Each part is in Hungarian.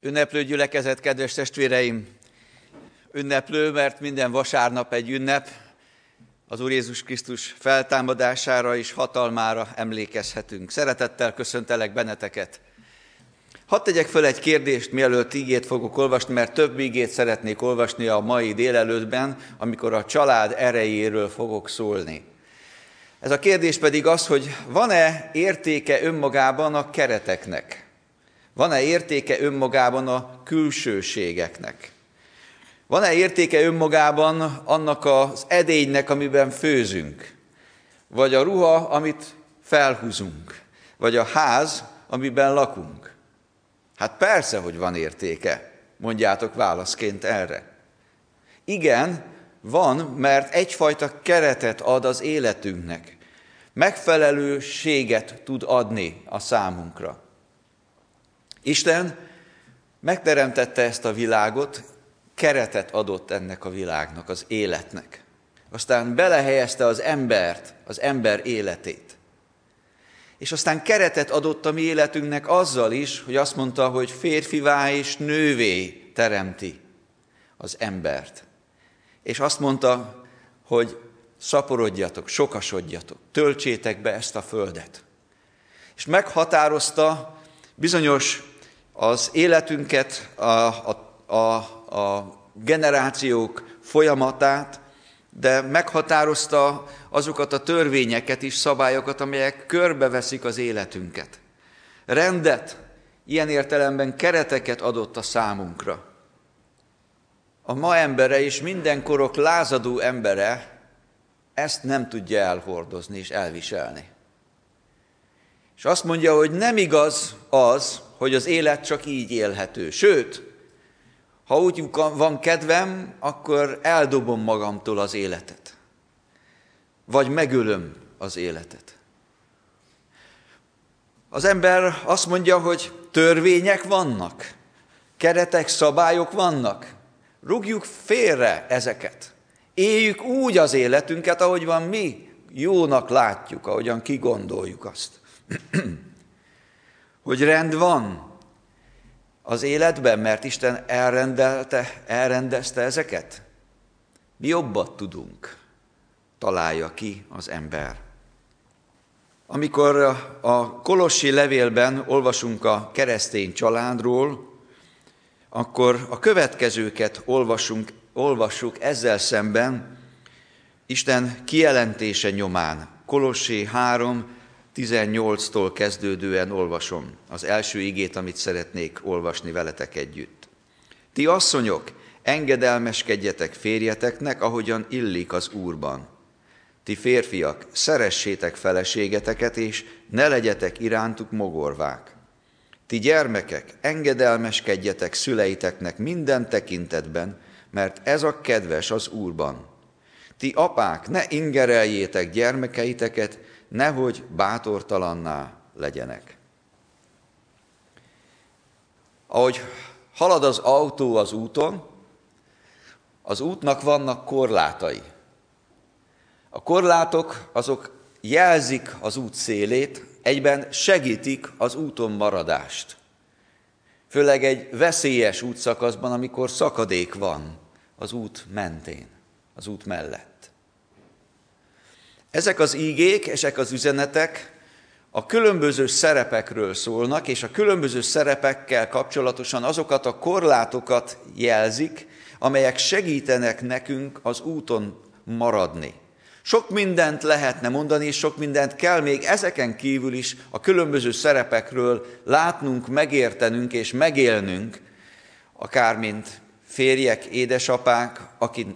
Ünneplő gyülekezet, kedves testvéreim! Ünneplő, mert minden vasárnap egy ünnep, az Úr Jézus Krisztus feltámadására és hatalmára emlékezhetünk. Szeretettel köszöntelek benneteket. Hadd tegyek föl egy kérdést, mielőtt ígét fogok olvasni, mert több ígét szeretnék olvasni a mai délelőttben, amikor a család erejéről fogok szólni. Ez a kérdés pedig az, hogy van-e értéke önmagában a kereteknek? Van-e értéke önmagában a külsőségeknek? Van-e értéke önmagában annak az edénynek, amiben főzünk? Vagy a ruha, amit felhúzunk? Vagy a ház, amiben lakunk? Hát persze, hogy van értéke, mondjátok válaszként erre. Igen, van, mert egyfajta keretet ad az életünknek. Megfelelőséget tud adni a számunkra. Isten megteremtette ezt a világot, keretet adott ennek a világnak, az életnek. Aztán belehelyezte az embert, az ember életét. És aztán keretet adott a mi életünknek azzal is, hogy azt mondta, hogy férfivá és nővé teremti az embert. És azt mondta, hogy szaporodjatok, sokasodjatok, töltsétek be ezt a földet. És meghatározta bizonyos az életünket, a, a, a, a generációk folyamatát, de meghatározta azokat a törvényeket és szabályokat, amelyek körbeveszik az életünket. Rendet, ilyen értelemben kereteket adott a számunkra. A ma embere és mindenkorok lázadó embere ezt nem tudja elhordozni és elviselni. És azt mondja, hogy nem igaz az, hogy az élet csak így élhető. Sőt, ha úgy van kedvem, akkor eldobom magamtól az életet. Vagy megölöm az életet. Az ember azt mondja, hogy törvények vannak, keretek, szabályok vannak. Rúgjuk félre ezeket. Éljük úgy az életünket, ahogy van mi jónak látjuk, ahogyan kigondoljuk azt. hogy rend van az életben, mert Isten elrendelte, elrendezte ezeket? Mi jobbat tudunk, találja ki az ember. Amikor a Kolossi levélben olvasunk a keresztény családról, akkor a következőket olvasunk, olvassuk ezzel szemben Isten kijelentése nyomán. Kolossi 3, 18-tól kezdődően olvasom az első igét, amit szeretnék olvasni veletek együtt. Ti asszonyok, engedelmeskedjetek férjeteknek, ahogyan illik az Úrban. Ti férfiak, szeressétek feleségeteket, és ne legyetek irántuk mogorvák. Ti gyermekek, engedelmeskedjetek szüleiteknek minden tekintetben, mert ez a kedves az Úrban. Ti apák, ne ingereljétek gyermekeiteket, nehogy bátortalanná legyenek. Ahogy halad az autó az úton, az útnak vannak korlátai. A korlátok azok jelzik az út szélét, egyben segítik az úton maradást. Főleg egy veszélyes útszakaszban, amikor szakadék van az út mentén, az út mellett. Ezek az ígék, ezek az üzenetek a különböző szerepekről szólnak, és a különböző szerepekkel kapcsolatosan azokat a korlátokat jelzik, amelyek segítenek nekünk az úton maradni. Sok mindent lehetne mondani, és sok mindent kell még ezeken kívül is a különböző szerepekről látnunk, megértenünk és megélnünk, akár mint férjek, édesapák,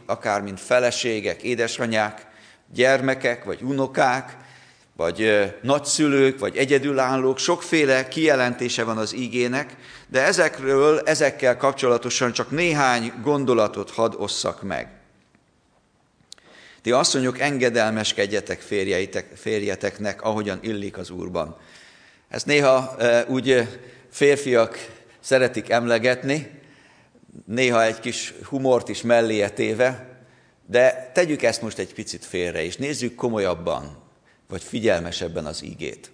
akár mint feleségek, édesanyák, gyermekek, vagy unokák, vagy nagyszülők, vagy egyedülállók, sokféle kijelentése van az ígének, de ezekről, ezekkel kapcsolatosan csak néhány gondolatot hadd osszak meg. Ti asszonyok, engedelmeskedjetek férjeitek, férjeteknek, ahogyan illik az Úrban. Ezt néha e, úgy férfiak szeretik emlegetni, néha egy kis humort is melléje téve, de tegyük ezt most egy picit félre, és nézzük komolyabban, vagy figyelmesebben az ígét.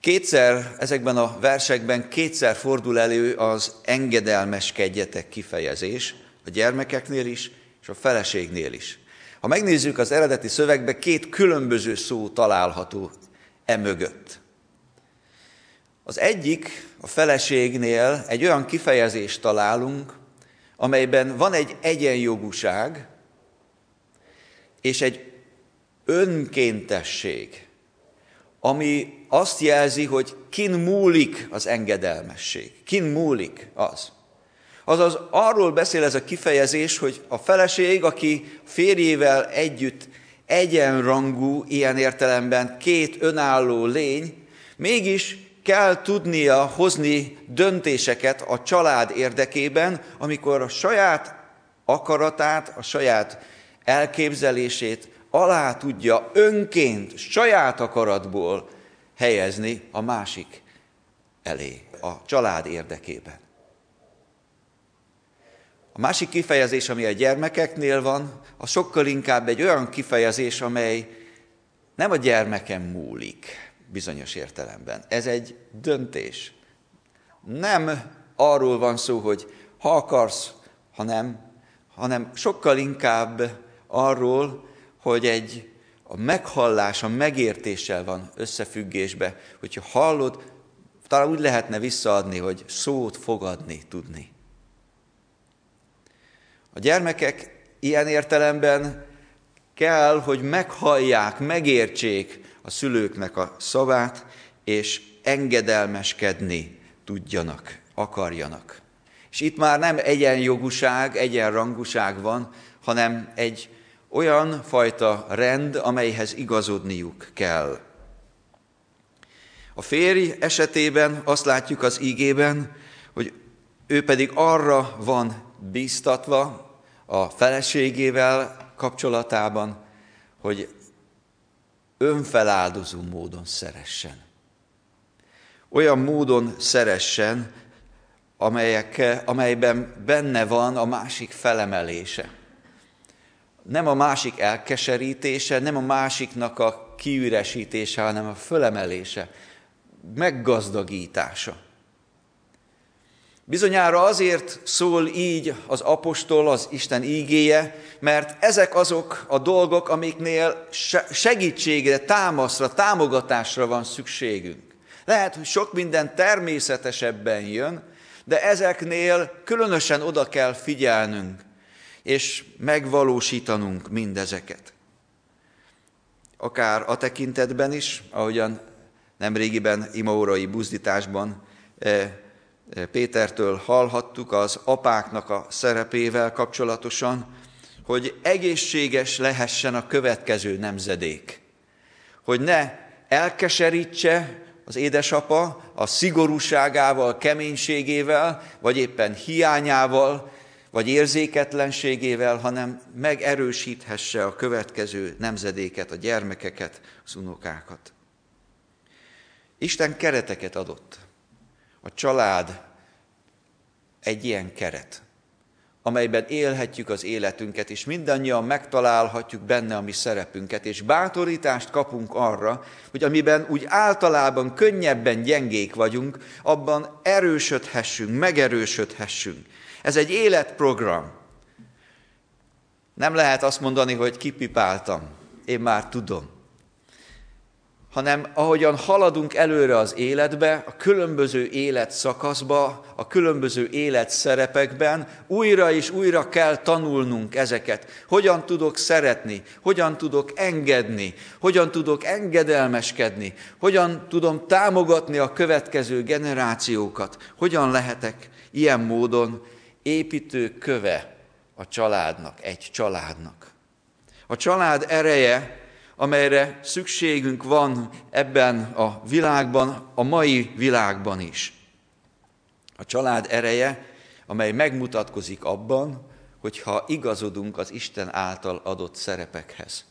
Kétszer, ezekben a versekben kétszer fordul elő az engedelmeskedjetek kifejezés, a gyermekeknél is, és a feleségnél is. Ha megnézzük az eredeti szövegbe, két különböző szó található e mögött. Az egyik, a feleségnél egy olyan kifejezést találunk, amelyben van egy egyenjogúság és egy önkéntesség, ami azt jelzi, hogy kin múlik az engedelmesség. Kin múlik az. Azaz arról beszél ez a kifejezés, hogy a feleség, aki férjével együtt egyenrangú, ilyen értelemben két önálló lény, mégis kell tudnia hozni döntéseket a család érdekében, amikor a saját akaratát, a saját elképzelését alá tudja önként, saját akaratból helyezni a másik elé, a család érdekében. A másik kifejezés, ami a gyermekeknél van, a sokkal inkább egy olyan kifejezés, amely nem a gyermekem múlik bizonyos értelemben. Ez egy döntés. Nem arról van szó, hogy ha akarsz, ha nem, hanem sokkal inkább arról, hogy egy a meghallás, a megértéssel van összefüggésbe, hogyha hallod, talán úgy lehetne visszaadni, hogy szót fogadni tudni. A gyermekek ilyen értelemben kell, hogy meghallják, megértsék a szülőknek a szavát, és engedelmeskedni tudjanak, akarjanak. És itt már nem egyenjogúság, egyenrangúság van, hanem egy olyan fajta rend, amelyhez igazodniuk kell. A férj esetében azt látjuk az ígében, hogy ő pedig arra van bíztatva a feleségével kapcsolatában, hogy önfeláldozó módon szeressen. Olyan módon szeressen, amelyek, amelyben benne van a másik felemelése. Nem a másik elkeserítése, nem a másiknak a kiüresítése, hanem a fölemelése, meggazdagítása. Bizonyára azért szól így az apostol, az Isten ígéje, mert ezek azok a dolgok, amiknél segítségre, támaszra, támogatásra van szükségünk. Lehet, hogy sok minden természetesebben jön, de ezeknél különösen oda kell figyelnünk, és megvalósítanunk mindezeket. Akár a tekintetben is, ahogyan nemrégiben imaórai buzdításban eh, Pétertől hallhattuk az apáknak a szerepével kapcsolatosan, hogy egészséges lehessen a következő nemzedék. Hogy ne elkeserítse az édesapa a szigorúságával, keménységével, vagy éppen hiányával, vagy érzéketlenségével, hanem megerősíthesse a következő nemzedéket, a gyermekeket, az unokákat. Isten kereteket adott a család egy ilyen keret, amelyben élhetjük az életünket, és mindannyian megtalálhatjuk benne a mi szerepünket, és bátorítást kapunk arra, hogy amiben úgy általában könnyebben gyengék vagyunk, abban erősödhessünk, megerősödhessünk. Ez egy életprogram. Nem lehet azt mondani, hogy kipipáltam, én már tudom. Hanem ahogyan haladunk előre az életbe, a különböző életszakaszba, a különböző életszerepekben, újra és újra kell tanulnunk ezeket. Hogyan tudok szeretni, hogyan tudok engedni, hogyan tudok engedelmeskedni, hogyan tudom támogatni a következő generációkat, hogyan lehetek ilyen módon építő köve a családnak, egy családnak. A család ereje amelyre szükségünk van ebben a világban, a mai világban is. A család ereje, amely megmutatkozik abban, hogyha igazodunk az Isten által adott szerepekhez.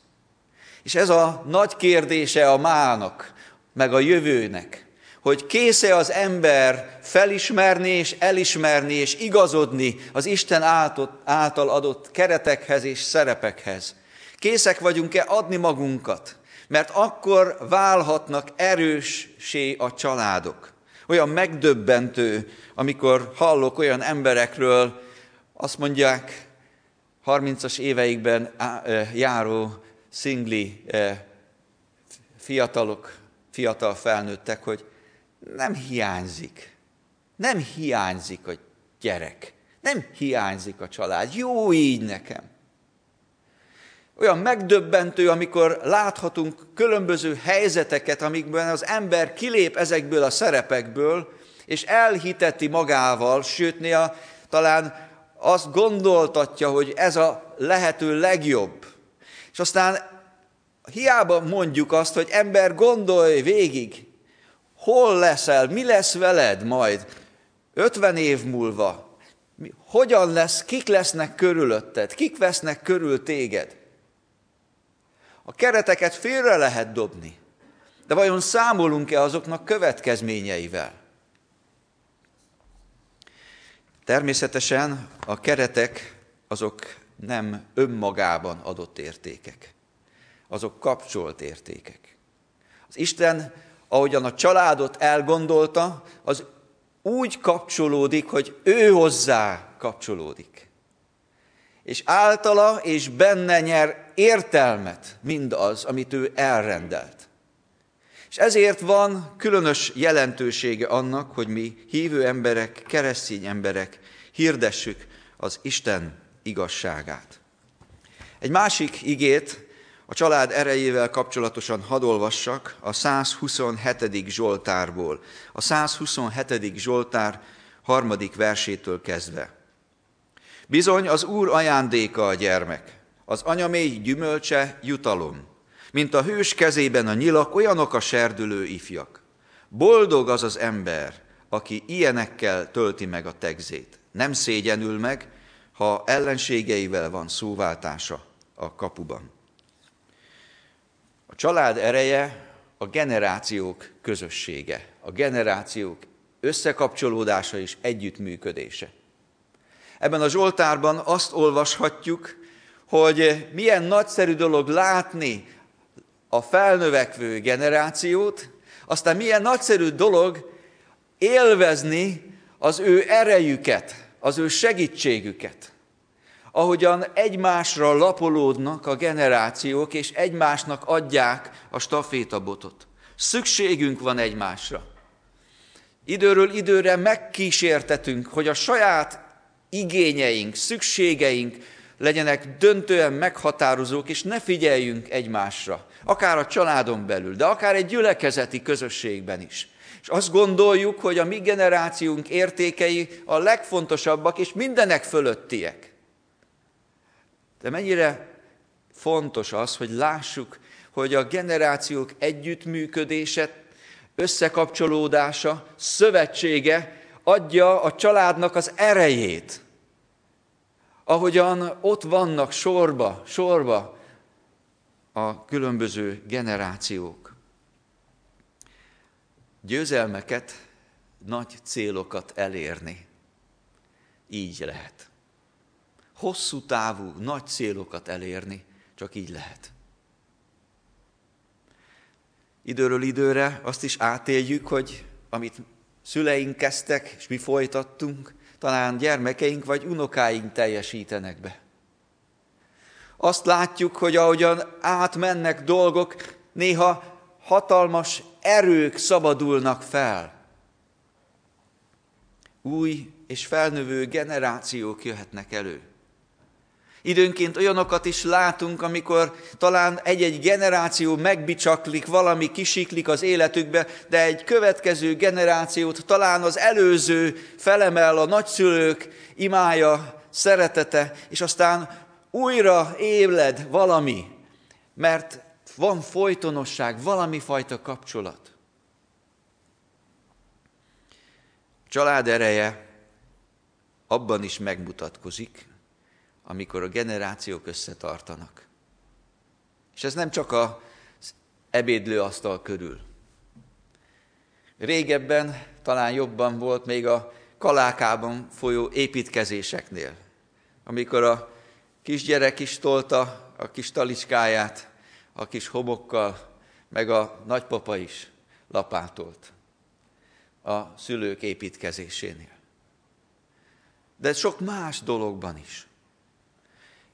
És ez a nagy kérdése a mának, meg a jövőnek, hogy késze az ember felismerni és elismerni és igazodni az Isten által adott keretekhez és szerepekhez. Készek vagyunk-e adni magunkat? Mert akkor válhatnak erőssé a családok. Olyan megdöbbentő, amikor hallok olyan emberekről, azt mondják, 30-as éveikben járó szingli fiatalok, fiatal felnőttek, hogy nem hiányzik. Nem hiányzik a gyerek. Nem hiányzik a család. Jó így nekem. Olyan megdöbbentő, amikor láthatunk különböző helyzeteket, amikben az ember kilép ezekből a szerepekből, és elhiteti magával, sőt, néha talán azt gondoltatja, hogy ez a lehető legjobb. És aztán hiába mondjuk azt, hogy ember, gondolj végig, hol leszel, mi lesz veled majd? 50 év múlva, hogyan lesz, kik lesznek körülötted, kik vesznek körül téged. A kereteket félre lehet dobni, de vajon számolunk-e azoknak következményeivel? Természetesen a keretek azok nem önmagában adott értékek, azok kapcsolt értékek. Az Isten, ahogyan a családot elgondolta, az úgy kapcsolódik, hogy ő hozzá kapcsolódik. És általa és benne nyer értelmet mindaz, amit ő elrendelt. És ezért van különös jelentősége annak, hogy mi hívő emberek, keresztény emberek hirdessük az Isten igazságát. Egy másik igét a család erejével kapcsolatosan hadd a 127. Zsoltárból. A 127. Zsoltár harmadik versétől kezdve. Bizony az Úr ajándéka a gyermek, az anyamély gyümölcse jutalom. Mint a hős kezében a nyilak, olyanok a serdülő ifjak. Boldog az az ember, aki ilyenekkel tölti meg a tegzét. Nem szégyenül meg, ha ellenségeivel van szóváltása a kapuban. A család ereje a generációk közössége, a generációk összekapcsolódása és együttműködése. Ebben a Zsoltárban azt olvashatjuk, hogy milyen nagyszerű dolog látni a felnövekvő generációt, aztán milyen nagyszerű dolog élvezni az ő erejüket, az ő segítségüket. Ahogyan egymásra lapolódnak a generációk, és egymásnak adják a stafétabotot. Szükségünk van egymásra. Időről időre megkísértetünk, hogy a saját igényeink, szükségeink legyenek döntően meghatározók, és ne figyeljünk egymásra, akár a családon belül, de akár egy gyülekezeti közösségben is. És azt gondoljuk, hogy a mi generációnk értékei a legfontosabbak, és mindenek fölöttiek. De mennyire fontos az, hogy lássuk, hogy a generációk együttműködése, összekapcsolódása, szövetsége adja a családnak az erejét. Ahogyan ott vannak sorba, sorba a különböző generációk. Győzelmeket, nagy célokat elérni. Így lehet. Hosszú távú, nagy célokat elérni, csak így lehet. Időről időre azt is átéljük, hogy amit szüleink kezdtek, és mi folytattunk, talán gyermekeink vagy unokáink teljesítenek be. Azt látjuk, hogy ahogyan átmennek dolgok, néha hatalmas erők szabadulnak fel. Új és felnövő generációk jöhetnek elő. Időnként olyanokat is látunk, amikor talán egy-egy generáció megbicsaklik, valami kisiklik az életükbe, de egy következő generációt talán az előző felemel a nagyszülők imája, szeretete, és aztán újra évled valami, mert van folytonosság, valami fajta kapcsolat. Család ereje abban is megmutatkozik, amikor a generációk összetartanak. És ez nem csak az ebédlőasztal körül. Régebben talán jobban volt még a kalákában folyó építkezéseknél, amikor a kisgyerek is tolta a kis talicskáját a kis homokkal, meg a nagypapa is lapátolt a szülők építkezésénél. De sok más dologban is.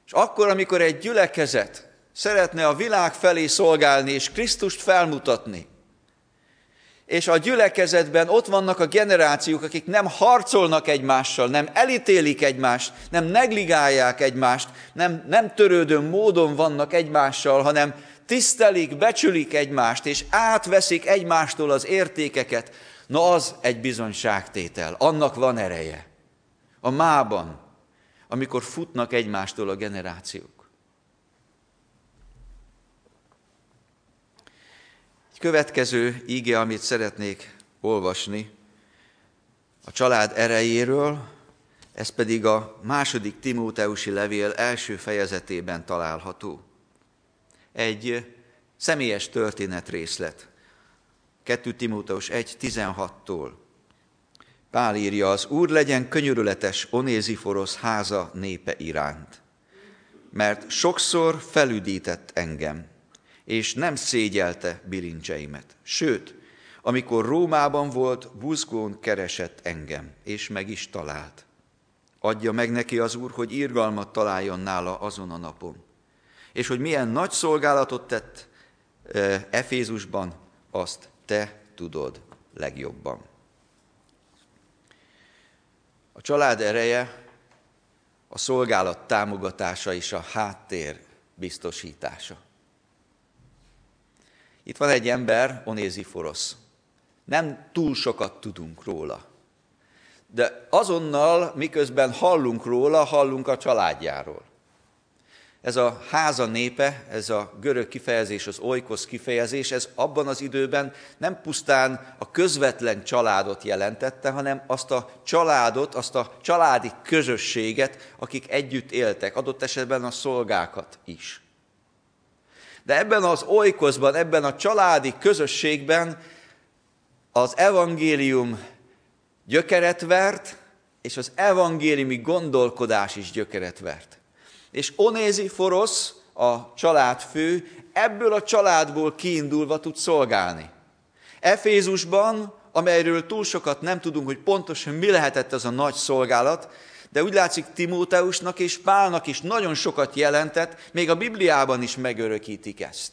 És akkor, amikor egy gyülekezet szeretne a világ felé szolgálni és Krisztust felmutatni, és a gyülekezetben ott vannak a generációk, akik nem harcolnak egymással, nem elítélik egymást, nem negligálják egymást, nem, nem törődő módon vannak egymással, hanem tisztelik, becsülik egymást, és átveszik egymástól az értékeket, na az egy bizonyságtétel, annak van ereje. A mában, amikor futnak egymástól a generációk. Egy következő íge, amit szeretnék olvasni, a család erejéről, ez pedig a második Timóteusi levél első fejezetében található. Egy személyes történet részlet. 2 Timóteus 1.16-tól. Pál írja, az Úr legyen könyörületes Onéziforosz háza népe iránt, mert sokszor felüdített engem, és nem szégyelte bilincseimet. Sőt, amikor Rómában volt, buzgón keresett engem, és meg is talált. Adja meg neki az Úr, hogy írgalmat találjon nála azon a napon. És hogy milyen nagy szolgálatot tett Efézusban, azt te tudod legjobban. A család ereje, a szolgálat támogatása és a háttér biztosítása. Itt van egy ember, Onéziforosz. Nem túl sokat tudunk róla. De azonnal, miközben hallunk róla, hallunk a családjáról. Ez a háza népe, ez a görög kifejezés, az oikosz kifejezés, ez abban az időben nem pusztán a közvetlen családot jelentette, hanem azt a családot, azt a családi közösséget, akik együtt éltek, adott esetben a szolgákat is. De ebben az oikoszban, ebben a családi közösségben az evangélium gyökeret vert, és az evangéliumi gondolkodás is gyökeret vert. És Onéziforosz, a családfő, ebből a családból kiindulva tud szolgálni. Efézusban, amelyről túl sokat nem tudunk, hogy pontosan mi lehetett ez a nagy szolgálat, de úgy látszik Timóteusnak és Pálnak is nagyon sokat jelentett, még a Bibliában is megörökítik ezt.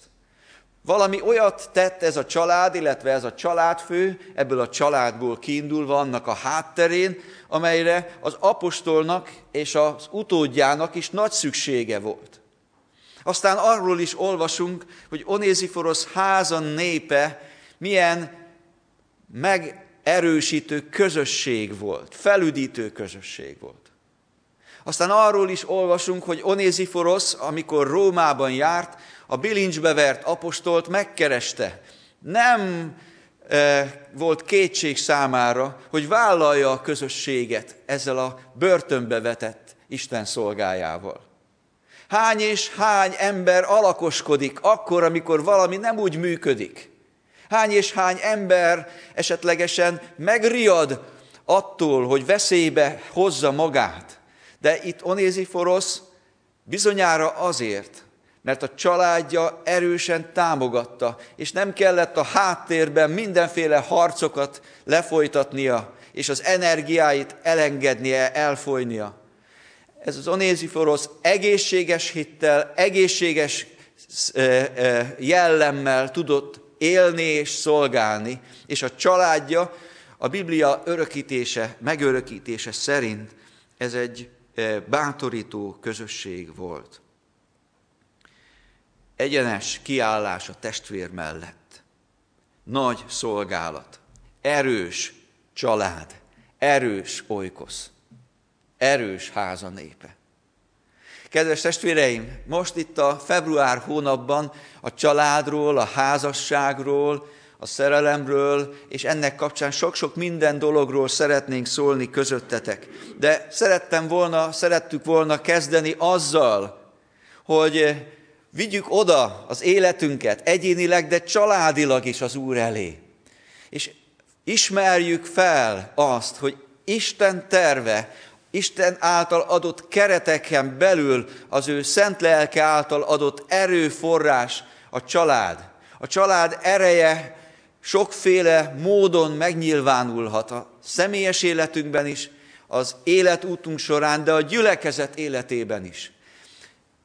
Valami olyat tett ez a család, illetve ez a családfő, ebből a családból kiindulva annak a hátterén, amelyre az apostolnak és az utódjának is nagy szüksége volt. Aztán arról is olvasunk, hogy Onéziforosz háza népe milyen megerősítő közösség volt, felüdítő közösség volt. Aztán arról is olvasunk, hogy Onéziforosz, amikor Rómában járt, a bilincsbe vert apostolt megkereste. Nem e, volt kétség számára, hogy vállalja a közösséget ezzel a börtönbe vetett Isten szolgájával. Hány és hány ember alakoskodik akkor, amikor valami nem úgy működik. Hány és hány ember esetlegesen megriad attól, hogy veszélybe hozza magát. De itt Onéziforosz bizonyára azért, mert a családja erősen támogatta, és nem kellett a háttérben mindenféle harcokat lefolytatnia, és az energiáit elengednie, elfolynia. Ez az Onéziforosz egészséges hittel, egészséges jellemmel tudott élni és szolgálni, és a családja a Biblia örökítése, megörökítése szerint ez egy bátorító közösség volt egyenes kiállás a testvér mellett. Nagy szolgálat, erős család, erős olykosz, erős háza népe. Kedves testvéreim, most itt a február hónapban a családról, a házasságról, a szerelemről, és ennek kapcsán sok-sok minden dologról szeretnénk szólni közöttetek. De szerettem volna, szerettük volna kezdeni azzal, hogy Vigyük oda az életünket egyénileg, de családilag is az Úr elé. És ismerjük fel azt, hogy Isten terve, Isten által adott kereteken belül az ő szent lelke által adott erőforrás a család. A család ereje sokféle módon megnyilvánulhat a személyes életünkben is, az életútunk során, de a gyülekezet életében is.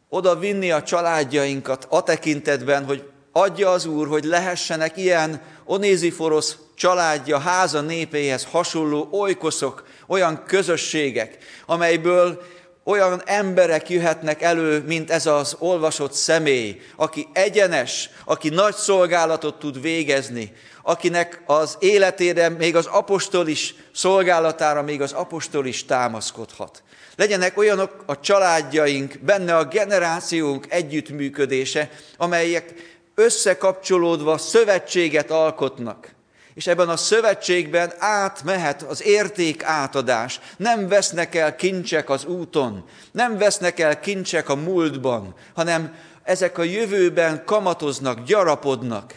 Oda vinni a családjainkat a tekintetben, hogy adja az Úr, hogy lehessenek ilyen Onéziforosz családja, háza népéhez hasonló olykoszok, olyan közösségek, amelyből olyan emberek jöhetnek elő, mint ez az olvasott személy, aki egyenes, aki nagy szolgálatot tud végezni, akinek az életére, még az apostolis szolgálatára, még az apostolis támaszkodhat. Legyenek olyanok a családjaink, benne a generációnk együttműködése, amelyek összekapcsolódva szövetséget alkotnak. És ebben a szövetségben átmehet az érték átadás. Nem vesznek el kincsek az úton, nem vesznek el kincsek a múltban, hanem ezek a jövőben kamatoznak, gyarapodnak,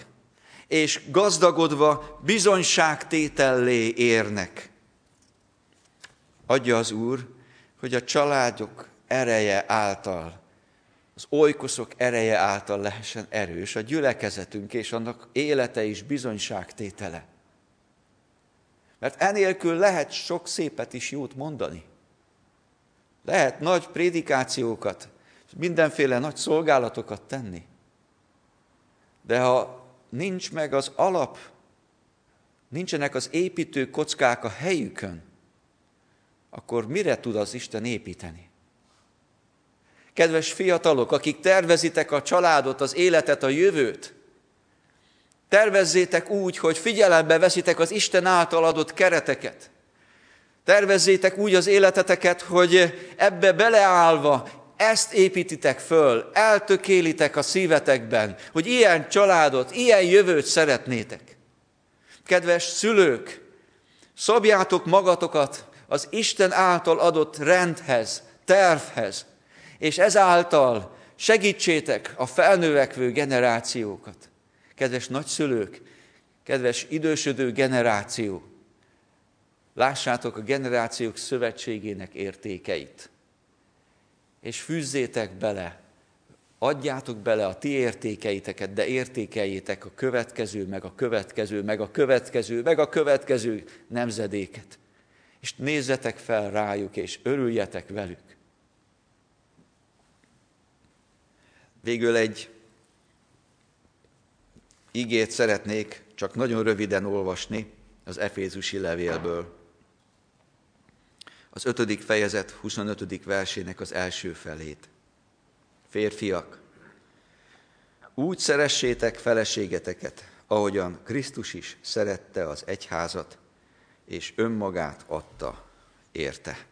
és gazdagodva bizonyságtétellé érnek. Adja az Úr, hogy a családok ereje által, az olykoszok ereje által lehessen erős a gyülekezetünk, és annak élete is bizonyságtétele. Mert enélkül lehet sok szépet is jót mondani. Lehet nagy prédikációkat, mindenféle nagy szolgálatokat tenni. De ha nincs meg az alap, nincsenek az építő kockák a helyükön, akkor mire tud az Isten építeni? Kedves fiatalok, akik tervezitek a családot, az életet, a jövőt, tervezzétek úgy, hogy figyelembe veszitek az Isten által adott kereteket. Tervezzétek úgy az életeteket, hogy ebbe beleállva ezt építitek föl, eltökélitek a szívetekben, hogy ilyen családot, ilyen jövőt szeretnétek. Kedves szülők, szabjátok magatokat az Isten által adott rendhez, tervhez, és ezáltal segítsétek a felnövekvő generációkat. Kedves nagyszülők, kedves idősödő generáció, lássátok a generációk szövetségének értékeit, és fűzzétek bele, adjátok bele a ti értékeiteket, de értékeljétek a következő, meg a következő, meg a következő, meg a következő nemzedéket. És nézzetek fel rájuk, és örüljetek velük. Végül egy igét szeretnék csak nagyon röviden olvasni az Efézusi levélből. Az ötödik fejezet 25. versének az első felét. Férfiak, úgy szeressétek feleségeteket, ahogyan Krisztus is szerette az egyházat, és önmagát adta érte.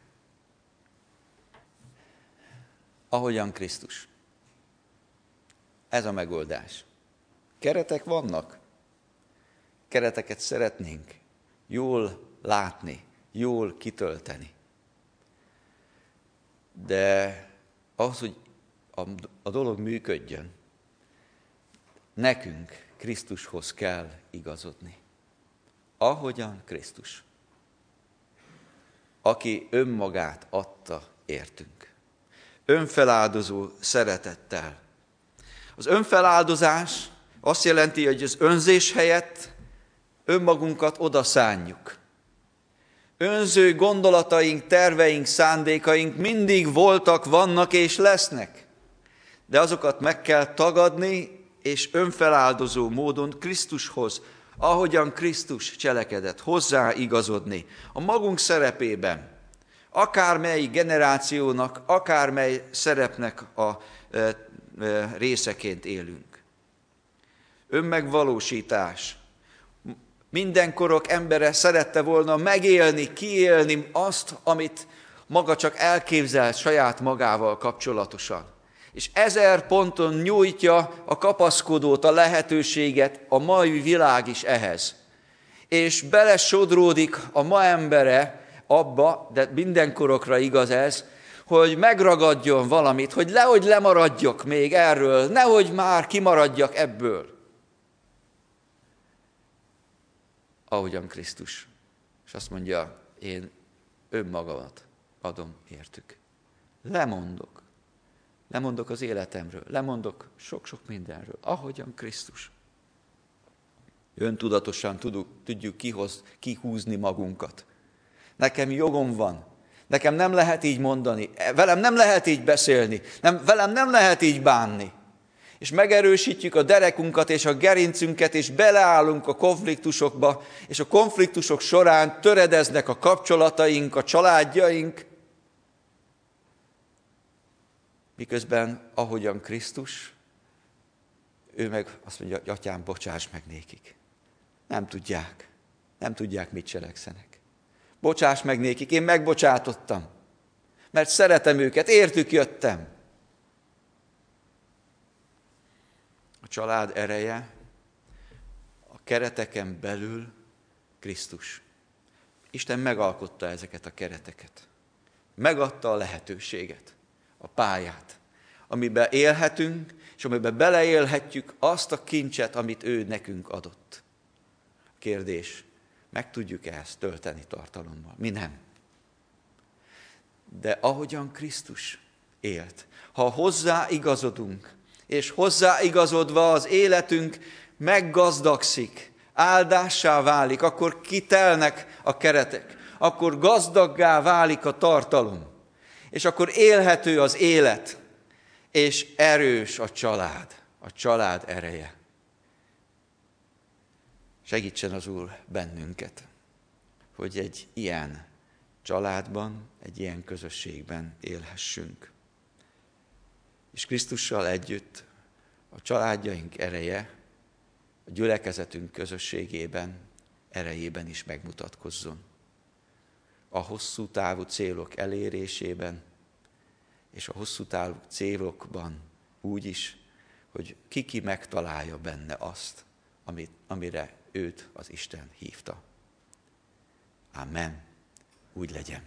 Ahogyan Krisztus. Ez a megoldás. Keretek vannak. Kereteket szeretnénk jól látni, jól kitölteni. De ahhoz, hogy a, a dolog működjön, nekünk Krisztushoz kell igazodni. Ahogyan Krisztus, aki önmagát adta értünk. Önfeláldozó szeretettel. Az önfeláldozás azt jelenti, hogy az önzés helyett önmagunkat odaszánjuk. Önző gondolataink, terveink, szándékaink mindig voltak, vannak és lesznek. De azokat meg kell tagadni, és önfeláldozó módon Krisztushoz, ahogyan Krisztus cselekedett, hozzá igazodni a magunk szerepében, akármely generációnak, akármely szerepnek a e, e, részeként élünk önmegvalósítás. Mindenkorok embere szerette volna megélni, kiélni azt, amit maga csak elképzelt saját magával kapcsolatosan. És ezer ponton nyújtja a kapaszkodót, a lehetőséget a mai világ is ehhez. És belesodródik a ma embere abba, de mindenkorokra igaz ez, hogy megragadjon valamit, hogy lehogy lemaradjak még erről, nehogy már kimaradjak ebből. Ahogyan Krisztus. És azt mondja, én önmagamat adom értük. Lemondok. Lemondok az életemről, lemondok sok-sok mindenről, ahogyan Krisztus. Öntudatosan tudjuk, tudjuk kihoz, kihúzni magunkat. Nekem jogom van. Nekem nem lehet így mondani. Velem nem lehet így beszélni. Nem, velem nem lehet így bánni. És megerősítjük a derekunkat és a gerincünket, és beleállunk a konfliktusokba, és a konfliktusok során töredeznek a kapcsolataink, a családjaink, miközben ahogyan Krisztus, ő meg azt mondja, atyám, bocsáss meg nékik. Nem tudják. Nem tudják, mit cselekszenek. Bocsáss meg nékik, én megbocsátottam. Mert szeretem őket, értük jöttem. Család ereje a kereteken belül Krisztus. Isten megalkotta ezeket a kereteket. Megadta a lehetőséget, a pályát, amiben élhetünk, és amiben beleélhetjük azt a kincset, amit ő nekünk adott. Kérdés, meg tudjuk-e ezt tölteni tartalommal? Mi nem. De ahogyan Krisztus élt, ha hozzá igazodunk, és hozzáigazodva az életünk meggazdagszik, áldássá válik, akkor kitelnek a keretek, akkor gazdaggá válik a tartalom, és akkor élhető az élet, és erős a család, a család ereje. Segítsen az Úr bennünket, hogy egy ilyen családban, egy ilyen közösségben élhessünk. És Krisztussal együtt a családjaink ereje, a gyülekezetünk közösségében, erejében is megmutatkozzon. A hosszú távú célok elérésében, és a hosszú távú célokban úgy is, hogy ki-ki megtalálja benne azt, amit, amire őt az Isten hívta. Amen. Úgy legyen.